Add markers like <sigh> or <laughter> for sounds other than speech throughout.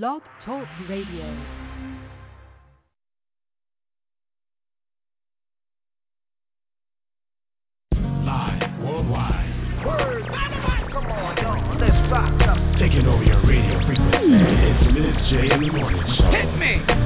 Blog Talk Radio. Taking over your radio frequency. It's Miz J in the morning show. Hit me!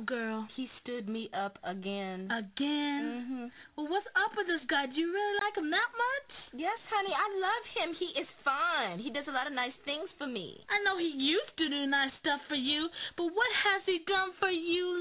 Up, girl? He stood me up again. Again? hmm Well, what's up with this guy? Do you really like him that much? Yes, honey, I love him. He is fine. He does a lot of nice things for me. I know he used to do nice stuff for you, but what has he done for you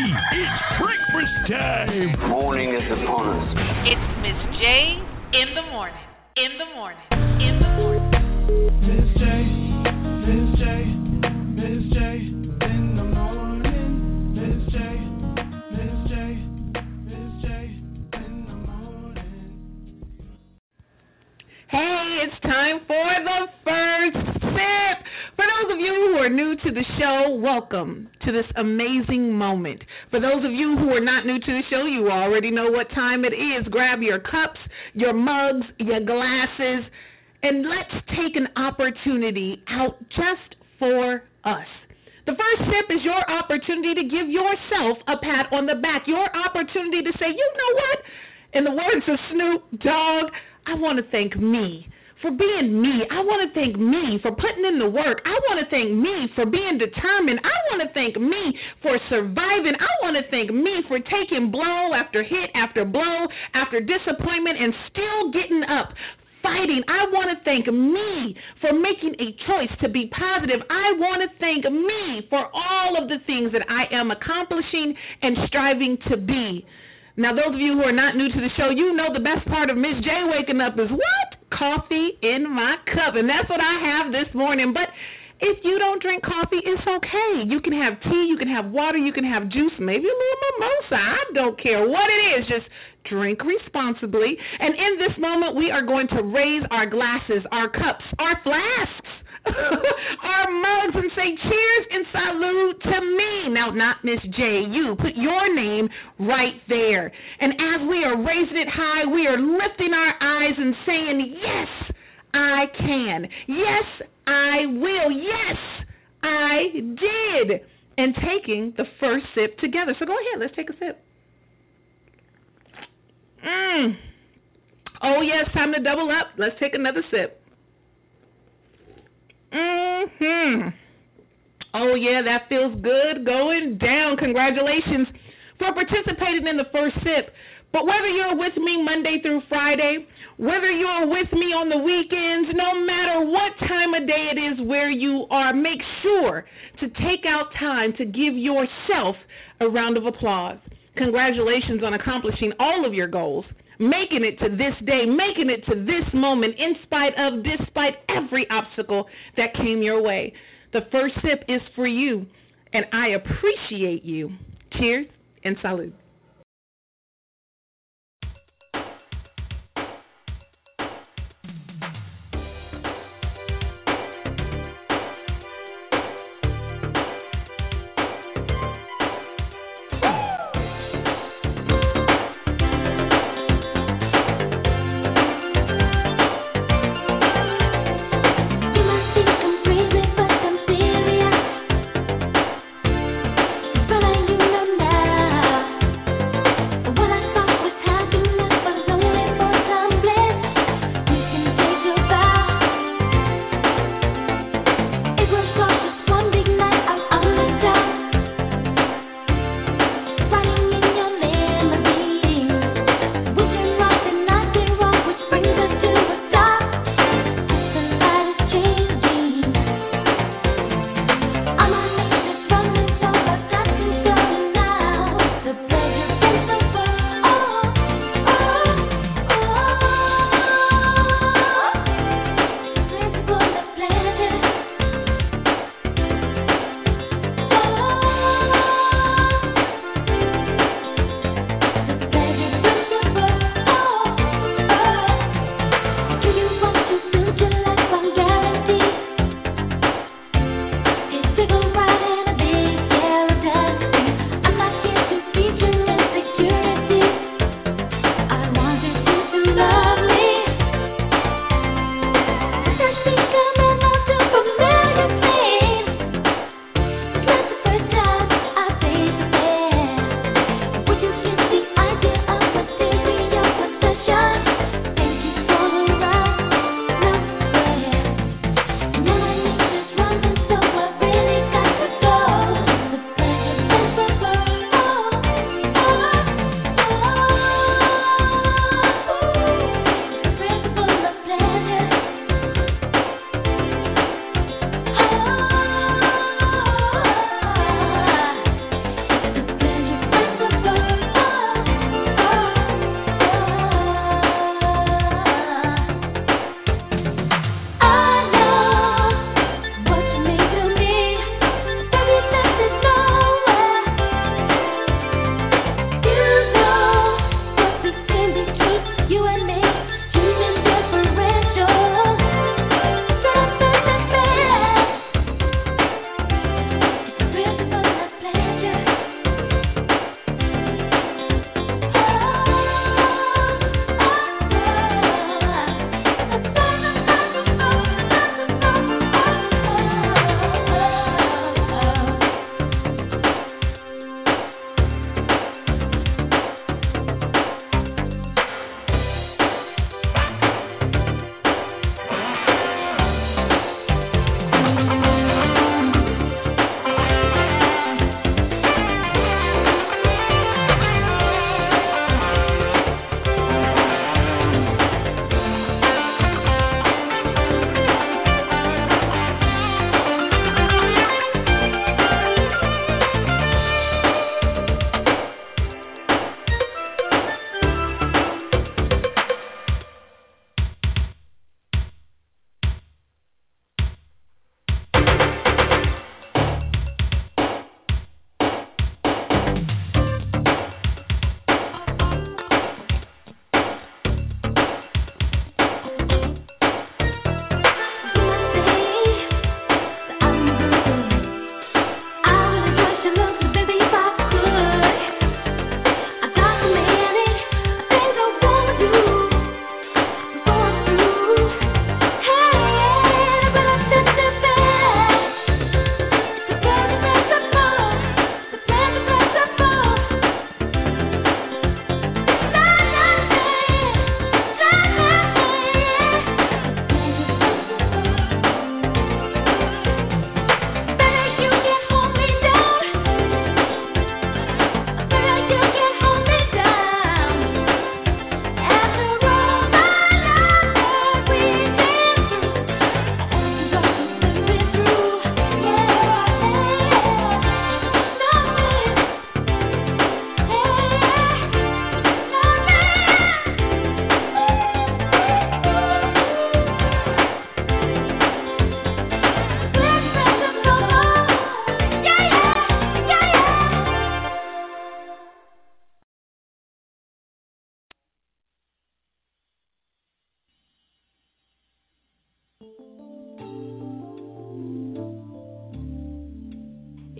It's breakfast time. Morning is upon us. It's Miz J in the morning. In the morning. In the morning. Miz J. Miz J. to the show, welcome to this amazing moment. For those of you who are not new to the show, you already know what time it is. Grab your cups, your mugs, your glasses, and let's take an opportunity out just for us. The first sip is your opportunity to give yourself a pat on the back, your opportunity to say, you know what? In the words of Snoop Dogg, I want to thank me for being me. I want to thank me for putting in the work. I want to thank me for being determined. I want to thank me for surviving. I want to thank me for taking blow after hit after blow after disappointment and still getting up. Fighting. I want to thank me for making a choice to be positive. I want to thank me for all of the things that I am accomplishing and striving to be. Now, those of you who are not new to the show, you know the best part of Miz J waking up is what? Coffee in my cup. And that's what I have this morning. But if you don't drink coffee, it's okay. You can have tea, you can have water, you can have juice, maybe a little mimosa. I don't care what it is. Just drink responsibly. And in this moment, we are going to raise our glasses, our cups, our flasks. <laughs> our mugs and say cheers and salute to me. Now, not Miz J, you. Put your name right there. And as we are raising it high, we are lifting our eyes and saying, Yes, I can. Yes, I will. Yes, I did. And taking the first sip together. So go ahead, let's take a sip. Mmm. Oh, yes, time to double up. Let's take another sip. Mhm. Oh yeah, that feels good going down. Congratulations for participating in the first sip. But whether you're with me Monday through Friday, whether you're with me on the weekends, no matter what time of day it is where you are, make sure to take out time to give yourself a round of applause. Congratulations on accomplishing all of your goals making it to this day, making it to this moment, in spite of, despite every obstacle that came your way. The first sip is for you, and I appreciate you. Cheers and salute.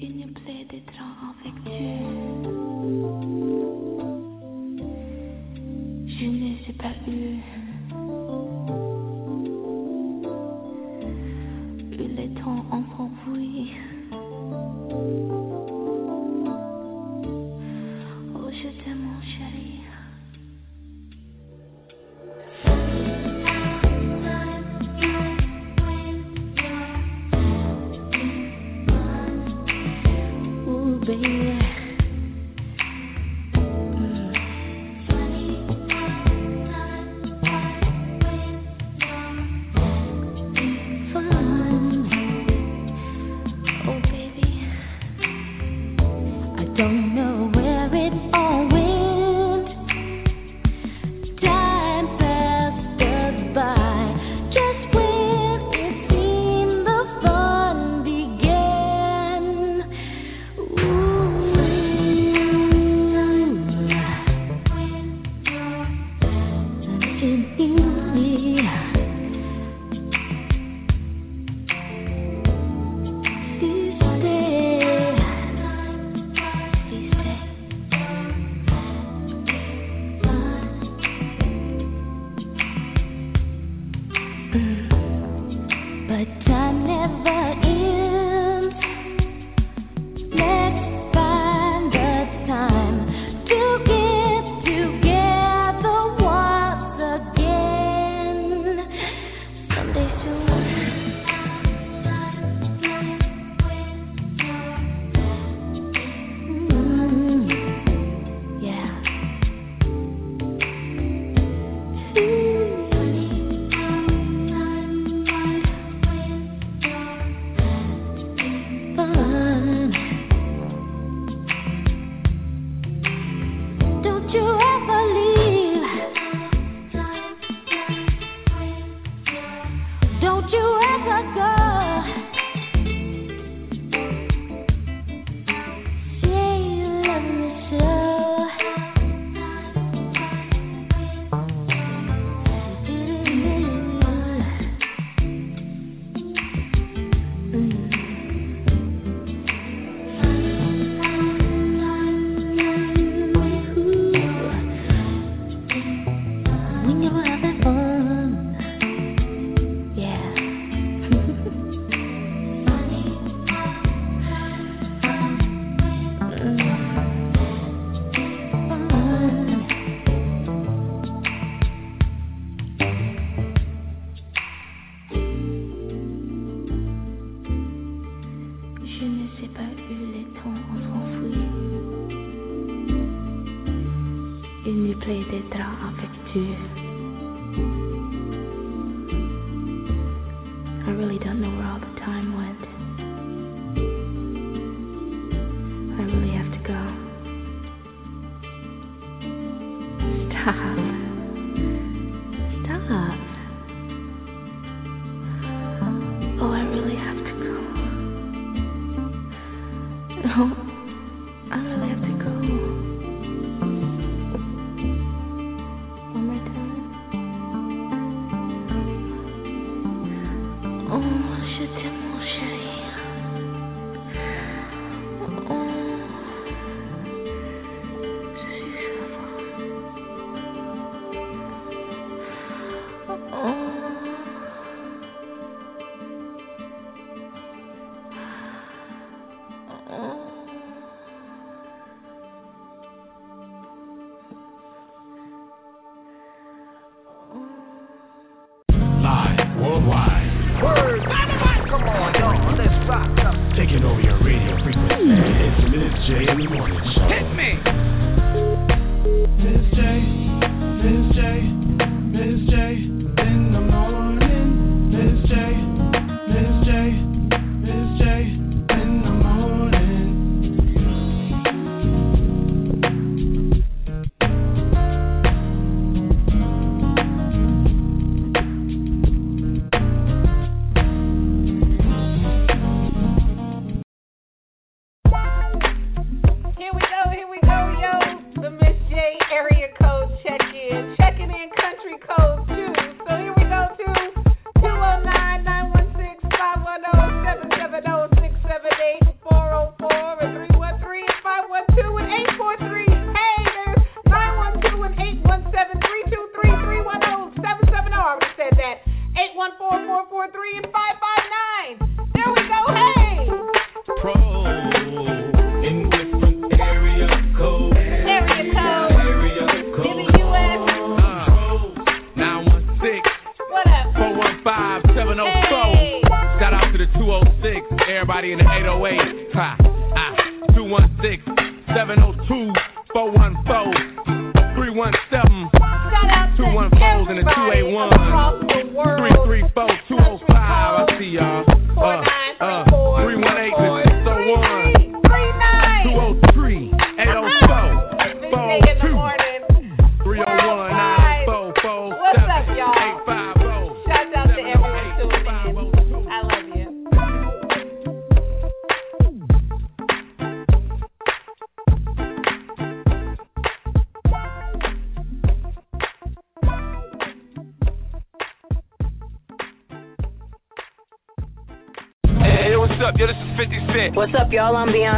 Une plaie d'étrange infectueux. Je ne sais pas eu.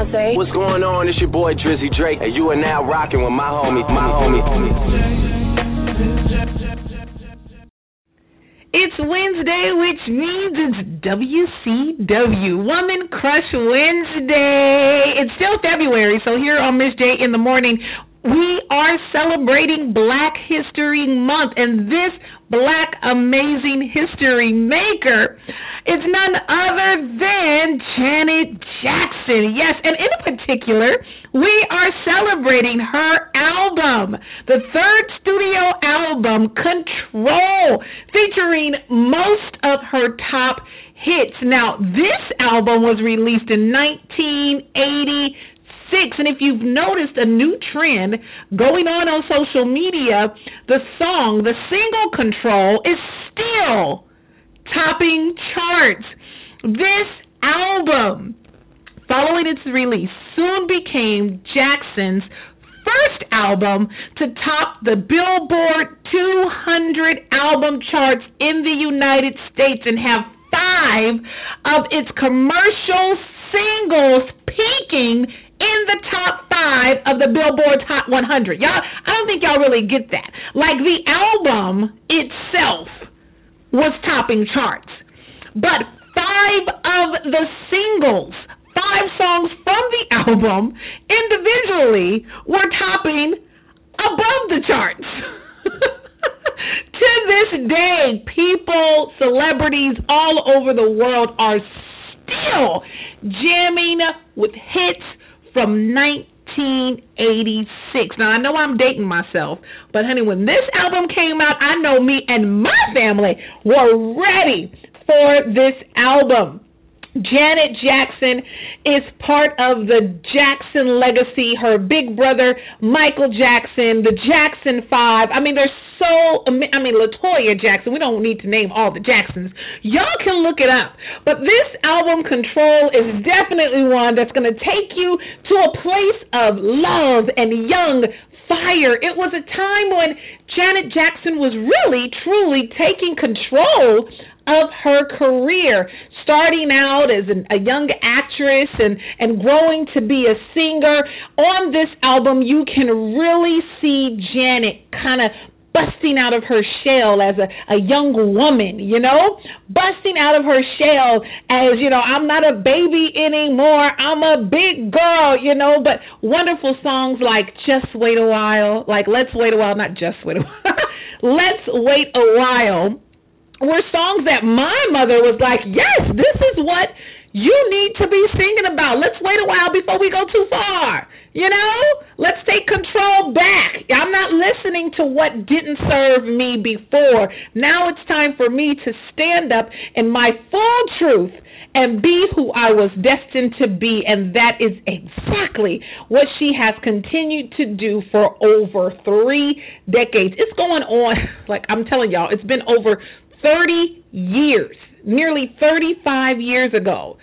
Beyonce. What's going on? It's your boy Drizzy Drake, and you are now rocking with my homie, my homie. It's Wednesday, which means it's WCW Woman Crush Wednesday. It's still February, so here on Miz J in the morning, we are celebrating Black History Month, and this Black Amazing History Maker is none other than Janet Jackson. Yes, and in particular, we are celebrating her album, the third studio album, Control, featuring most of her top hits. Now, this album was released in 1980 six. And if you've noticed a new trend going on on social media, the song, the single control, is still topping charts. This album, following its release, soon became Jackson's first album to top the Billboard 200 album charts in the United States and have five of its commercial singles peaking in the top five of the Billboard Hot 100. Y'all, I don't think y'all really get that. Like the album itself was topping charts, but five of the singles, five songs from the <laughs> album individually were topping above the charts. <laughs> to this day, people, celebrities all over the world are still jamming with hits from 1986. Now, I know I'm dating myself, but honey, when this album came out, I know me and my family were ready for this album. Janet Jackson is part of the Jackson legacy. Her big brother, Michael Jackson, the Jackson Five. I mean, there's so, I mean, Latoya Jackson. We don't need to name all the Jacksons. Y'all can look it up. But this album, Control, is definitely one that's going to take you to a place of love and young fire. It was a time when Janet Jackson was really, truly taking control of her career, starting out as an, a young actress and, and growing to be a singer. On this album, you can really see Janet kind of busting out of her shell as a, a young woman, you know? Busting out of her shell as, you know, I'm not a baby anymore. I'm a big girl, you know? But wonderful songs like Just Wait a While, like Let's Wait a While, not Just Wait a While. <laughs> Let's Wait a While were songs that my mother was like, yes, this is what you need to be singing about. Let's wait a while before we go too far. You know, let's take control back. I'm not listening to what didn't serve me before. Now it's time for me to stand up in my full truth and be who I was destined to be. And that is exactly what she has continued to do for over three decades. It's going on, <laughs> like I'm telling y'all, it's been over 30 years, nearly 35 years ago,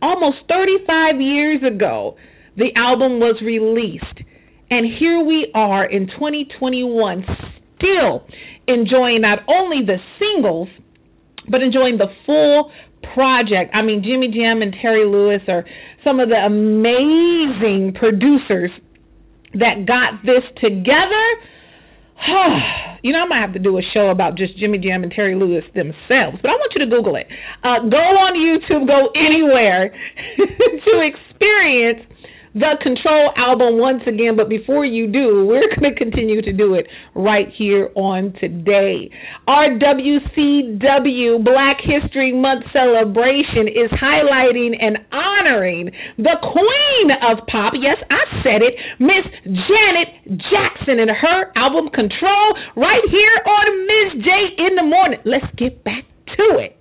almost 35 years ago, the album was released. And here we are in 2021, still enjoying not only the singles, but enjoying the full project. I mean, Jimmy Jam and Terry Lewis are some of the amazing producers that got this together. <sighs> you know, I might have to do a show about just Jimmy Jam and Terry Lewis themselves, but I want you to Google it. Uh, go on YouTube, go anywhere <laughs> to experience the Control album once again. But before you do, we're <laughs> going to continue to do it right here on today. RWCW Black History Month celebration is highlighting and honoring the queen of pop. Yes, I said it, Miss Janet Jackson, and her album Control right here on Miz J in the morning. Let's get back to it.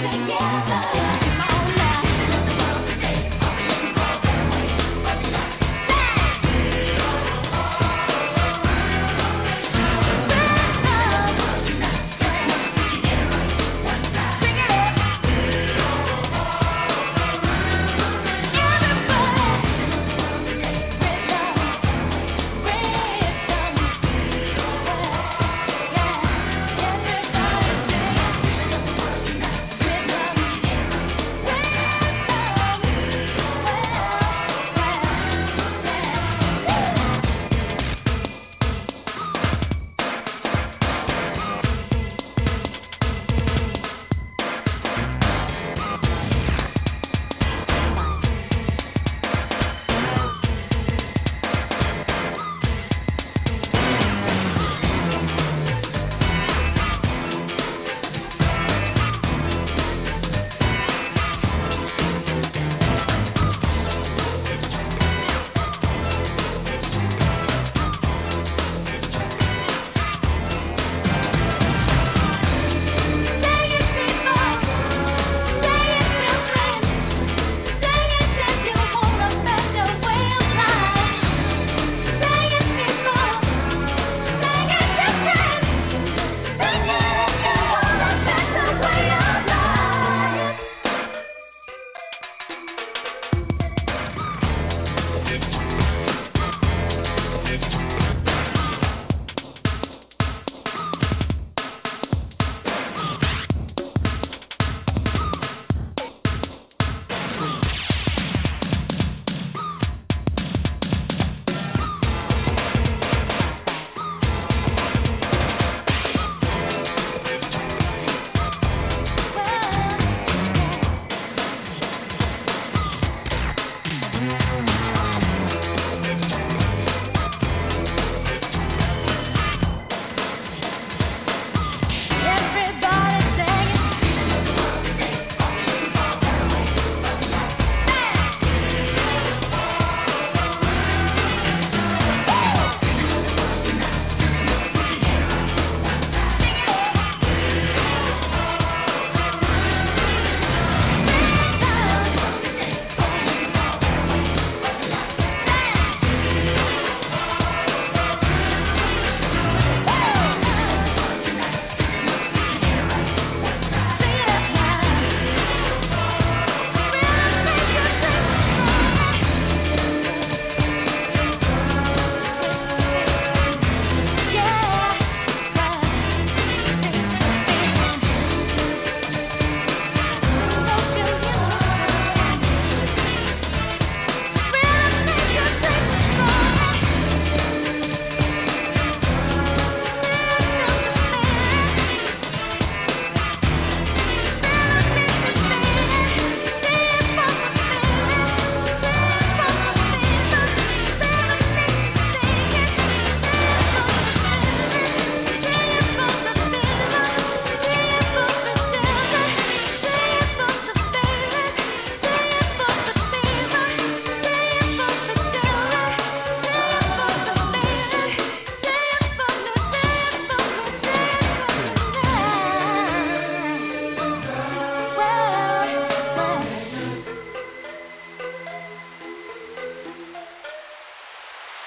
together.